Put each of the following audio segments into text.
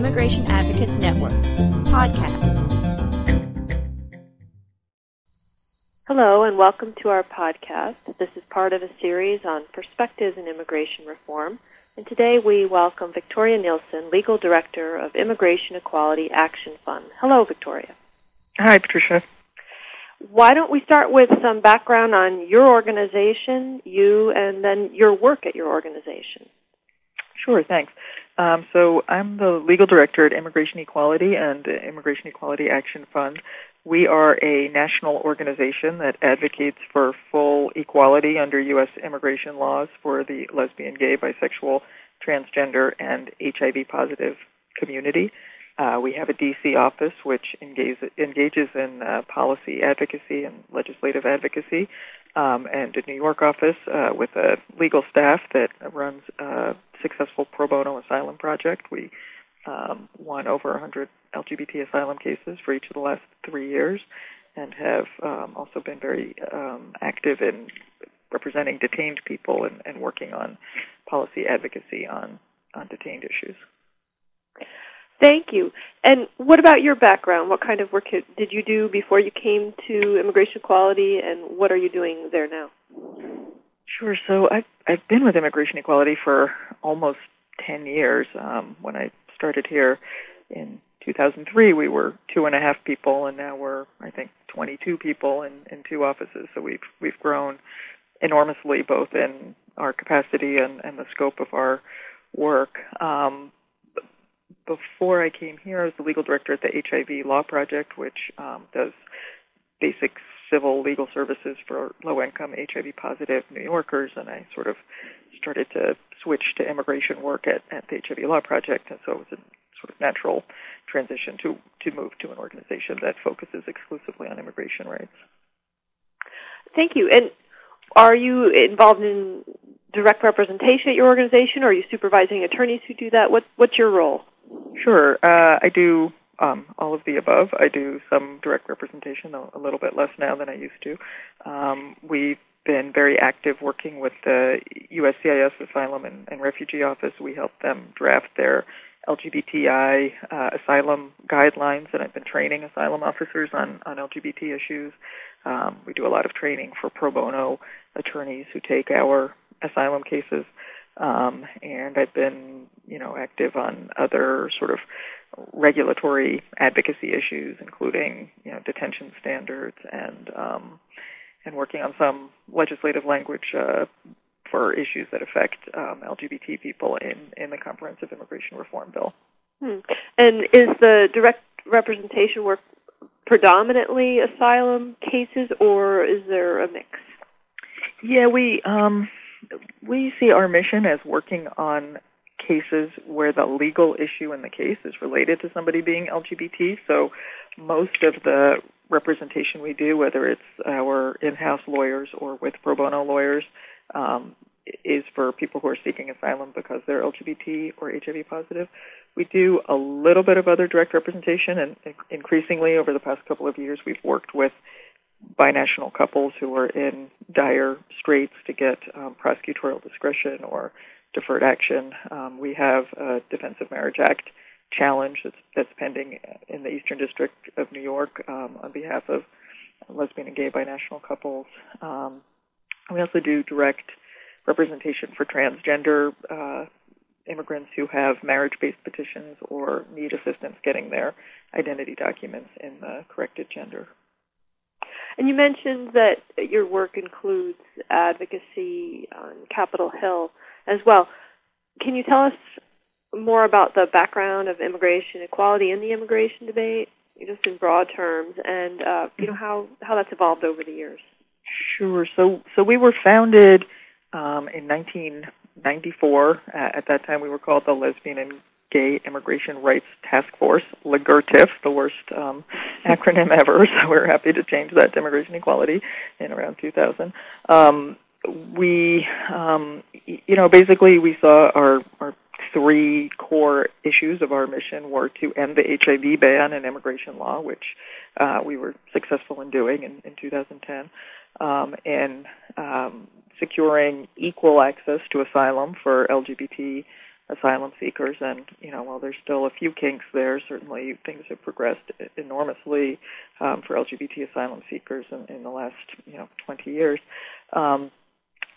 Immigration Advocates Network podcast. Hello, and welcome to our podcast. This is part of a series on perspectives in immigration reform. And today we welcome Victoria Neilson, Legal Director of Immigration Equality Action Fund. Hello, Victoria. Hi, Patricia. Why don't we start with some background on your organization, you, and then your work at your organization? Sure, thanks. Um, so I'm the legal director at Immigration Equality and Immigration Equality Action Fund. We are a national organization that advocates for full equality under U.S. immigration laws for the lesbian, gay, bisexual, transgender, and HIV positive community. Uh, we have a DC office which engage, engages in uh, policy advocacy and legislative advocacy, um, and a New York office uh, with a legal staff that runs a successful pro bono asylum project. We um, won over 100 LGBT asylum cases for each of the last three years, and have um, also been very um, active in representing detained people and, and working on policy advocacy on, on detained issues. Thank you. And what about your background? What kind of work did you do before you came to Immigration Equality, and what are you doing there now? Sure. So I've, I've been with Immigration Equality for almost 10 years. Um, when I started here in 2003, we were two and a half people, and now we're, I think, 22 people in, in two offices. So we've we've grown enormously, both in our capacity and, and the scope of our work. Um, before I came here, I was the legal director at the HIV Law Project, which um, does basic civil legal services for low-income HIV-positive New Yorkers, and I sort of started to switch to immigration work at, at the HIV Law Project, and so it was a sort of natural transition to, to move to an organization that focuses exclusively on immigration rights. Thank you. And are you involved in direct representation at your organization, or are you supervising attorneys who do that? What, what's your role? Sure. Uh, I do um, all of the above. I do some direct representation, a, little bit less now than I used to. Um, we've been very active working with the USCIS Asylum and, and Refugee Office. We help them draft their LGBTI uh, asylum guidelines, and I've been training asylum officers on, on LGBT issues. Um, we do a lot of training for pro bono attorneys who take our asylum cases. Um, and I've been, you know, active on other sort of regulatory advocacy issues, including, you know, detention standards and um, and working on some legislative language uh, for issues that affect um, LGBT people in in the comprehensive immigration reform bill. Hmm. And is the direct representation work predominantly asylum cases, or is there a mix? Yeah, we um, we see our mission as working on cases where the legal issue in the case is related to somebody being LGBT. So most of the representation we do, whether it's our in-house lawyers or with pro bono lawyers, um, is for people who are seeking asylum because they're LGBT or HIV positive. We do a little bit of other direct representation, and increasingly over the past couple of years, we've worked with binational couples who are in dire straits to get um, prosecutorial discretion or deferred action. Um, we have a Defense of Marriage Act challenge that's, that's pending in the Eastern District of New York um, on behalf of lesbian and gay binational couples. Um, we also do direct representation for transgender uh, immigrants who have marriage-based petitions or need assistance getting their identity documents in the corrected gender. And you mentioned that your work includes advocacy on Capitol Hill as well. Can you tell us more about the background of immigration equality in the immigration debate, just in broad terms, and uh, you know how, how that's evolved over the years? Sure. So so we were founded um, in 1994. Uh, at that time, we were called the Lesbian and Gay Immigration Rights Task Force, LGIRTIF, the worst um, acronym ever. So we're happy to change that to Immigration Equality in around 2000. Um, we, um, you know, basically we saw our, our three core issues of our mission were to end the HIV ban in immigration law, which uh, we were successful in doing in, in 2010, um, and um, securing equal access to asylum for LGBT asylum seekers. And you know, while there's still a few kinks there, certainly things have progressed enormously um, for LGBT asylum seekers in, in, the last you know 20 years. Um,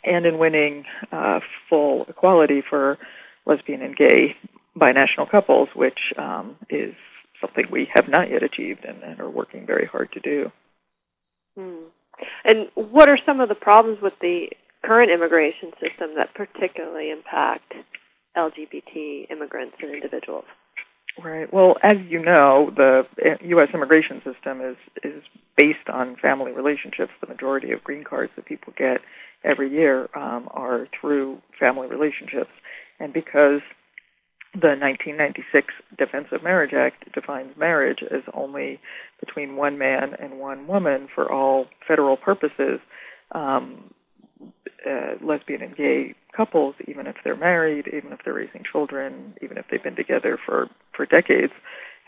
and in winning uh, full equality for lesbian and gay binational couples, which um, is something we have not yet achieved and, and are working very hard to do. Hmm. And what are some of the problems with the current immigration system that particularly impact LGBT immigrants and individuals? Right. Well, as you know, the U.S. immigration system is is based on family relationships. The majority of green cards that people get every year um, are through family relationships, and because the 1996 Defense of Marriage Act defines marriage as only between one man and one woman for all federal purposes. Um, uh, lesbian and gay couples, even if they're married, even if they're raising children, even if they've been together for, for decades,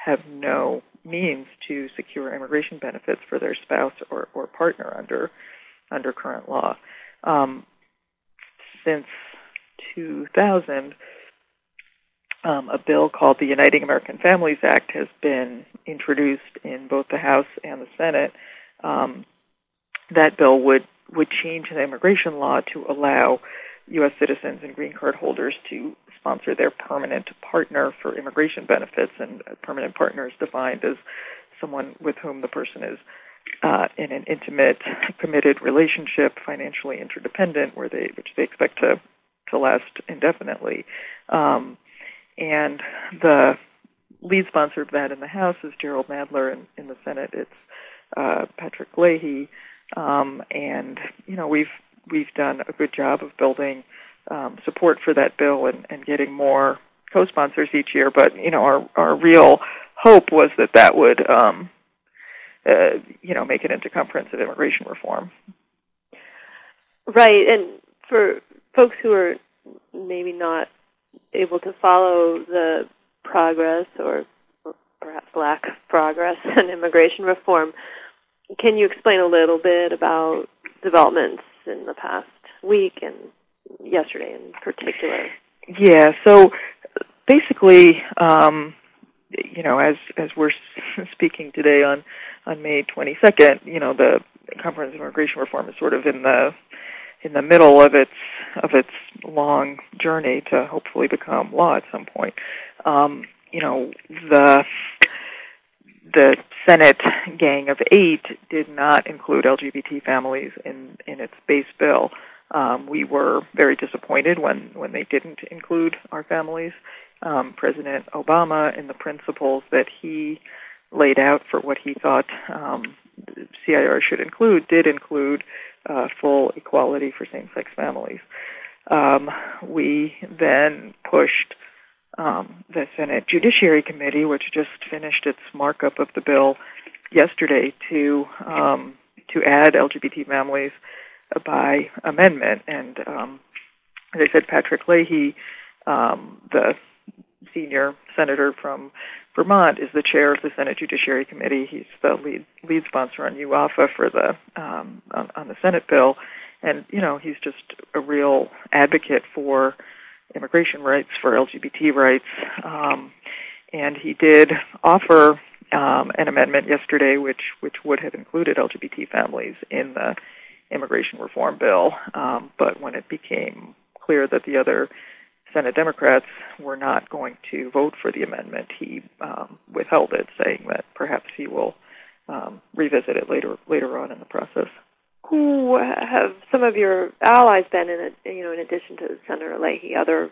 have no means to secure immigration benefits for their spouse or, or partner under under current law. Um, since 2000, um, a bill called the Uniting American Families Act has been introduced in both the House and the Senate. Um, that bill would would change the immigration law to allow U.S. citizens and green card holders to sponsor their permanent partner for immigration benefits, and a permanent partner is defined as someone with whom the person is uh, in an intimate, committed relationship, financially interdependent, where they which they expect to to last indefinitely. Um, and the lead sponsor of that in the House is Jerrold Nadler, and in the Senate it's uh, Patrick Leahy. Um, and you know we've we've done a good job of building um, support for that bill and, and getting more co-sponsors each year. But you know our our real hope was that that would um, uh, you know make it into comprehensive immigration reform. Right, and for folks who are maybe not able to follow the progress or, perhaps lack of progress in immigration reform, can you explain a little bit about developments in the past week and yesterday in particular? Yeah, so basically, um, you know, as as we're speaking today on on May 22nd, you know, the Comprehensive Immigration Reform is sort of in the in the middle of its of its long journey to hopefully become law at some point. Um, you know, the the Senate gang of eight did not include LGBT families in in its base bill. Um, we were very disappointed when when they didn't include our families. Um, President Obama and the principles that he laid out for what he thought um, CIR should include did include uh, full equality for same-sex families. Um, we then pushed um, the Senate Judiciary Committee, which just finished its markup of the bill yesterday, to um, to add LGBT families by amendment. And um, as I said, Patrick Leahy, um, the senior senator from Vermont is the chair of the Senate Judiciary Committee. He's the lead lead sponsor on UAFA for the um, on, on the Senate bill, and you know he's just a real advocate for immigration rights, for LGBT rights, um, and he did offer um, an amendment yesterday, which which would have included LGBT families in the immigration reform bill, um, but when it became clear that the other Senate Democrats were not going to vote for the amendment, he um, withheld it, saying that perhaps he will um, revisit it later later on in the process. Who have some of your allies been in? A, you know, in addition to Senator Leahy, other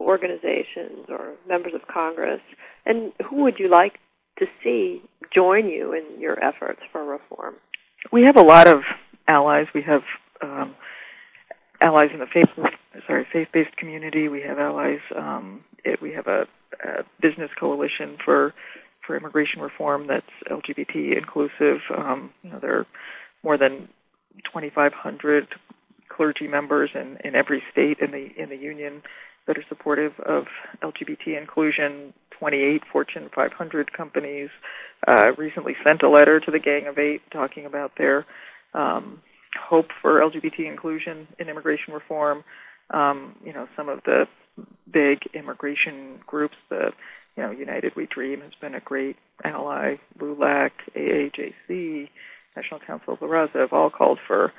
organizations or members of Congress, and who would you like to see join you in your efforts for reform? We have a lot of allies. We have um, allies in the faith sorry faith-based community. We have allies. Um, it, we have a, a, business coalition for for immigration reform that's LGBT inclusive. Um, you know, there are more than 2,500 clergy members in, in every state in the in the union that are supportive of LGBT inclusion. 28 Fortune 500 companies uh, recently sent a letter to the Gang of Eight talking about their um, hope for LGBT inclusion in immigration reform. Um, you know, some of the big immigration groups. The you know United We Dream has been a great ally. LULAC, AAJC, National Council of La Raza have all called for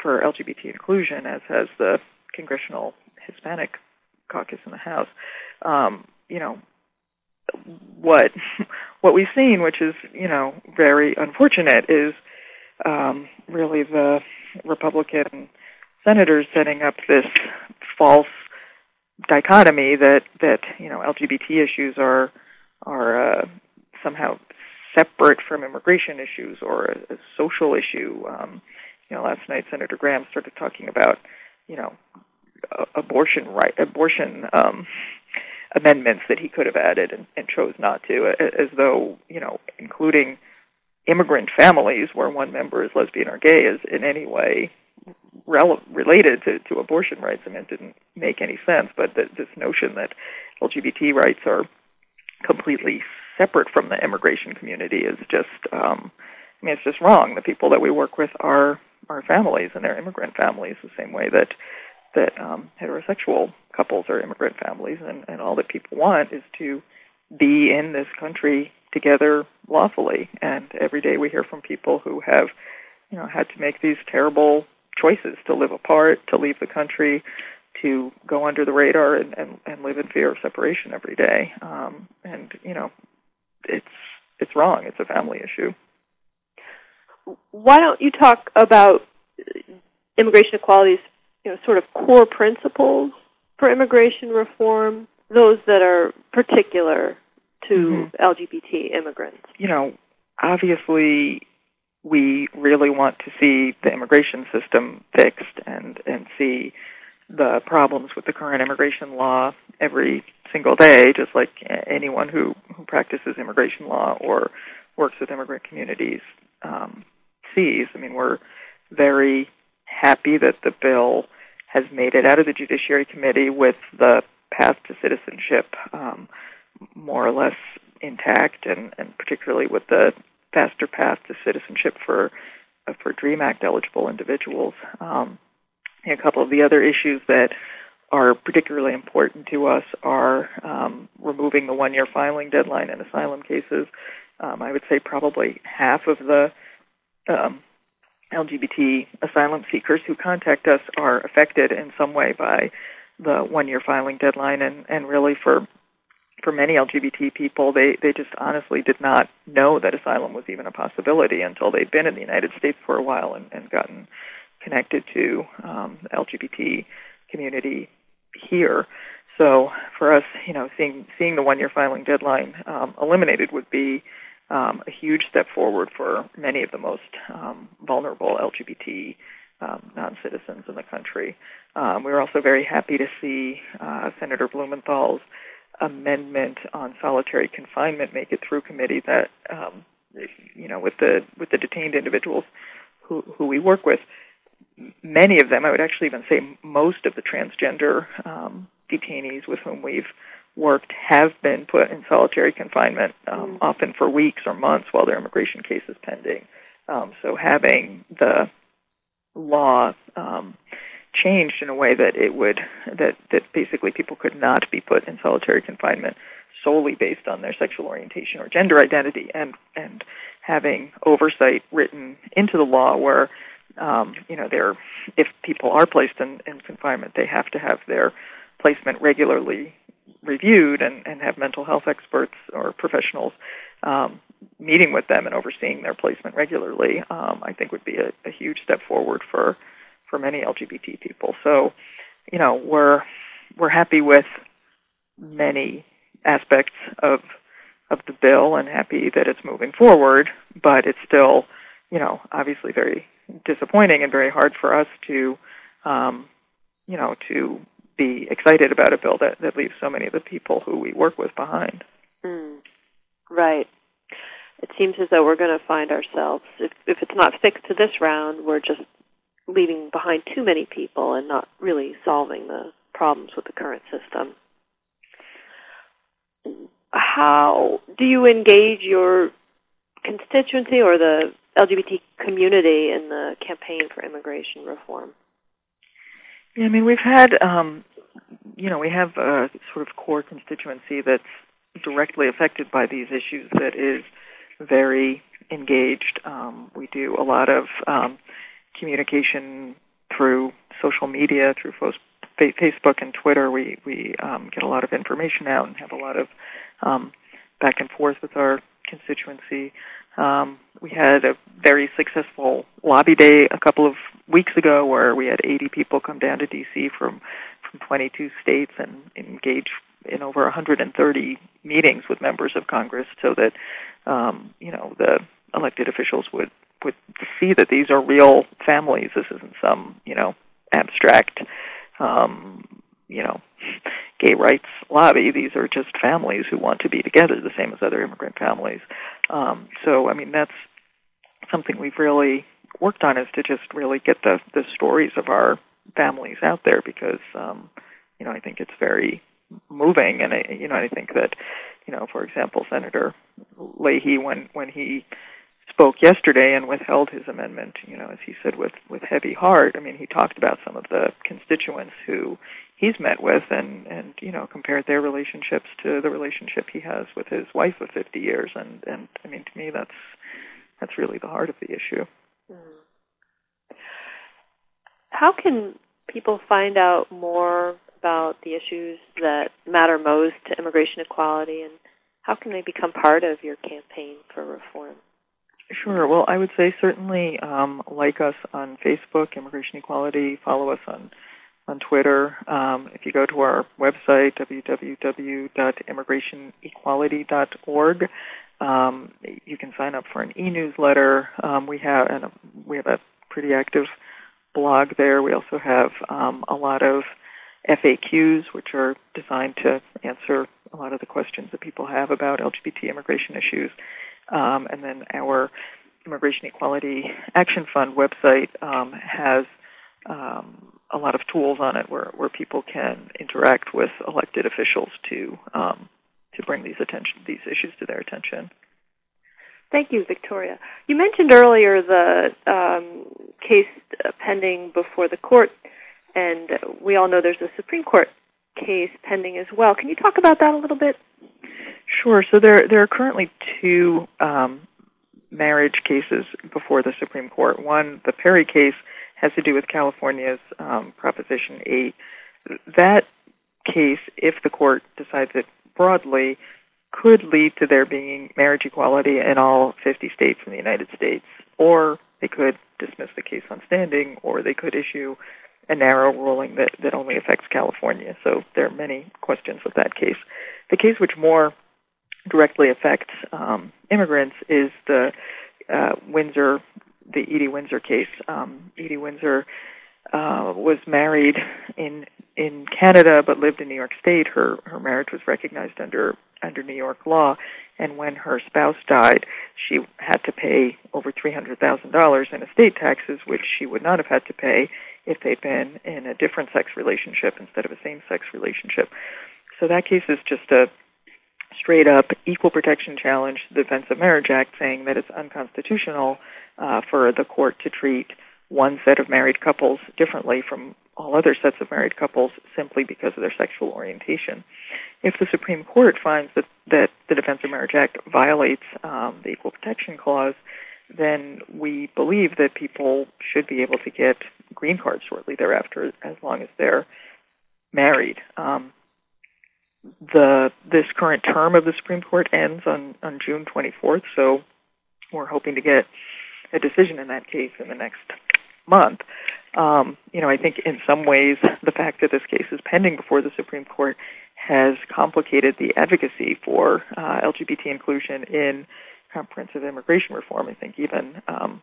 for LGBT inclusion, as has the Congressional Hispanic Caucus in the House. Um, you know, what what we've seen, which is you know very unfortunate, is um, really the Republican senators setting up this false dichotomy that that you know LGBT issues are are uh, somehow separate from immigration issues or a, a social issue. Um, you know, last night Senator Graham started talking about you know abortion right abortion um, amendments that he could have added and, and chose not to, as though you know including immigrant families where one member is lesbian or gay is in any way rel- related to, to abortion rights. I mean, it didn't make any sense, but the, this notion that LGBT rights are completely separate from the immigration community is just, um, I mean, it's just wrong. The people that we work with are our families, and they're immigrant families, the same way that that um, heterosexual couples are immigrant families, and, and all that people want is to be in this country together lawfully. And every day we hear from people who have, you know, had to make these terrible choices to live apart, to leave the country, to go under the radar and, and, and live in fear of separation every day. Um, and you know, it's it's wrong. It's a family issue. Why don't you talk about immigration equality's you know sort of core principles for immigration reform, those that are particular to mm-hmm. LGBT immigrants? You know, obviously we really want to see the immigration system fixed and, and see the problems with the current immigration law every single day, just like anyone who, who practices immigration law or works with immigrant communities um, sees. I mean, we're very happy that the bill has made it out of the Judiciary Committee with the path to citizenship um, more or less intact, and, and particularly with the faster path to citizenship for uh, for DREAM Act eligible individuals. Um, a couple of the other issues that are particularly important to us are um, removing the one-year filing deadline in asylum cases. Um, I would say probably half of the um, LGBT asylum seekers who contact us are affected in some way by the one-year filing deadline, and, and really for for many LGBT people, they, they just honestly did not know that asylum was even a possibility until they'd been in the United States for a while and, and gotten connected to um, LGBT community here. So for us, you know, seeing seeing the one-year filing deadline um, eliminated would be um, a huge step forward for many of the most um, vulnerable LGBT um, non-citizens in the country. Um, we were also very happy to see uh, Senator Blumenthal's amendment on solitary confinement make it through committee that um, you know with the with the detained individuals who who we work with many of them I would actually even say most of the transgender um, detainees with whom we've worked have been put in solitary confinement um, mm. often for weeks or months while their immigration case is pending um, so having the law um, changed in a way that it would that that basically people could not be put in solitary confinement solely based on their sexual orientation or gender identity and and having oversight written into the law where um, you know there if people are placed in, in confinement they have to have their placement regularly reviewed and, and have mental health experts or professionals um, meeting with them and overseeing their placement regularly, um, I think would be a, a huge step forward for for many LGBT people. So, you know, we're we're happy with many aspects of of the bill and happy that it's moving forward, but it's still, you know, obviously very disappointing and very hard for us to, um, you know, to be excited about a bill that, that leaves so many of the people who we work with behind. Mm. Right. It seems as though we're going to find ourselves, if, if it's not fixed to this round, we're just leaving behind too many people and not really solving the problems with the current system. How do you engage your constituency or the LGBT community in the campaign for immigration reform? Yeah, I mean, we've had um, you know, we have a sort of core constituency that's directly affected by these issues that is very engaged. Um, we do a lot of um, communication through social media, through Facebook and Twitter. We we um, get a lot of information out and have a lot of um, back and forth with our constituency. Um, we had a very successful lobby day a couple of weeks ago where we had 80 people come down to DC from from 22 states and engage in over 130 meetings with members of Congress so that um, you know the elected officials would would see that these are real families. This isn't some you know abstract um, you know gay rights lobby. These are just families who want to be together, the same as other immigrant families. Um, so I mean that's something we've really worked on is to just really get the the stories of our families out there because um, you know I think it's very moving, and I, you know I think that you know for example Senator Leahy when when he spoke yesterday and withheld his amendment, you know as he said with with heavy heart. I mean he talked about some of the constituents who he's met with and and you know compared their relationships to the relationship he has with his wife of 50 years and and I mean to me that's that's really the heart of the issue. Mm. How can people find out more about the issues that matter most to immigration equality, and how can they become part of your campaign for reform? Sure. Well, I would say certainly um, like us on Facebook, Immigration Equality. Follow us on on Twitter. Um, if you go to our website, www.immigrationequality.org, um, you can sign up for an e-newsletter. Um, we have and we have a pretty active blog there. We also have um, a lot of FAQs, which are designed to answer a lot of the questions that people have about LGBT immigration issues. Um, and then our Immigration Equality Action Fund website um, has um, a lot of tools on it where, where people can interact with elected officials to um, to bring these attention these issues to their attention. Thank you, Victoria. You mentioned earlier the um, case pending before the court, and we all know there's a Supreme Court case pending as well. Can you talk about that a little bit? Sure. So there there are currently two um, marriage cases before the Supreme Court. One, the Perry case, has to do with California's um, Proposition 8. That case, if the court decides it broadly, could lead to there being marriage equality in all 50 states in the United States, or they could dismiss the case on standing, or they could issue a narrow ruling that, that only affects California. So there are many questions with that case. The case which more directly affects um, immigrants is the uh, Windsor, the Edie Windsor case. Um, Edie Windsor uh, was married in in Canada but lived in New York State. Her her marriage was recognized under under New York law, and when her spouse died, she had to pay over three hundred thousand dollars in estate taxes, which she would not have had to pay if they'd been in a different sex relationship instead of a same sex relationship. So that case is just a straight up equal protection challenge to the Defense of Marriage Act, saying that it's unconstitutional uh, for the court to treat one set of married couples differently from all other sets of married couples simply because of their sexual orientation. If the Supreme Court finds that, that the Defense of Marriage Act violates um, the Equal Protection Clause, then we believe that people should be able to get green cards shortly thereafter as long as they're married. Um, the this current term of the Supreme Court ends on, on June 24th, so we're hoping to get a decision in that case in the next month. Um, you know, I think in some ways the fact that this case is pending before the Supreme Court has complicated the advocacy for uh, LGBT inclusion in comprehensive immigration reform. I think even um,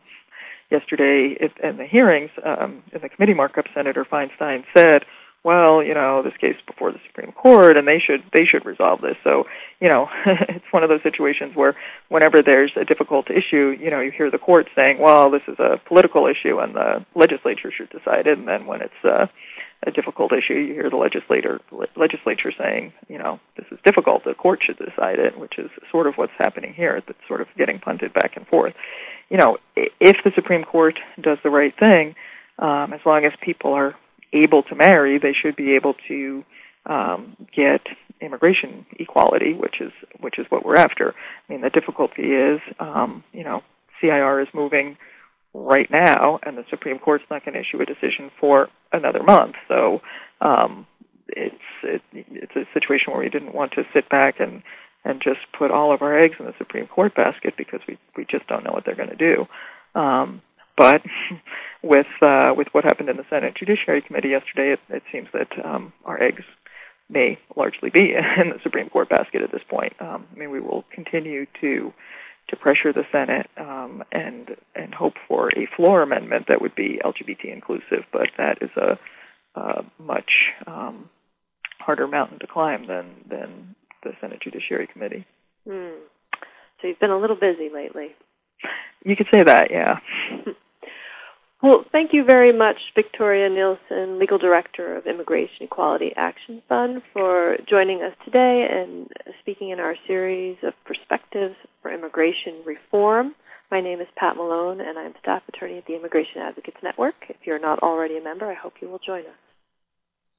yesterday in the hearings, um, in the committee markup, Senator Feinstein said, well, you know, this case before the Supreme Court, and they should they should resolve this. So, you know, it's one of those situations where whenever there's a difficult issue, you know, you hear the court saying, well, this is a political issue, and the legislature should decide it. And then when it's uh, a difficult issue, you hear the legislator legislature saying, you know, this is difficult. The court should decide it, which is sort of what's happening here. That's sort of getting punted back and forth. You know, if the Supreme Court does the right thing, um, as long as people are able to marry, they should be able to um, get immigration equality, which is which is what we're after. I mean, the difficulty is, um, you know, CIR is moving right now, and the Supreme Court's not going to issue a decision for another month. So um, it's it, it's a situation where we didn't want to sit back and and just put all of our eggs in the Supreme Court basket because we we just don't know what they're going to do. Um, but with uh, with what happened in the Senate Judiciary Committee yesterday, it, it seems that um, our eggs may largely be in the Supreme Court basket at this point. Um, I mean, we will continue to to pressure the Senate um, and and hope for a floor amendment that would be LGBT inclusive, but that is a, a much um, harder mountain to climb than than the Senate Judiciary Committee. Hmm. So you've been a little busy lately. You could say that, yeah. Well, thank you very much, Victoria Neilson, Legal Director of Immigration Equality Action Fund, for joining us today and speaking in our series of perspectives for immigration reform. My name is Pat Malone, and I'm staff attorney at the Immigration Advocates Network. If you're not already a member, I hope you will join us.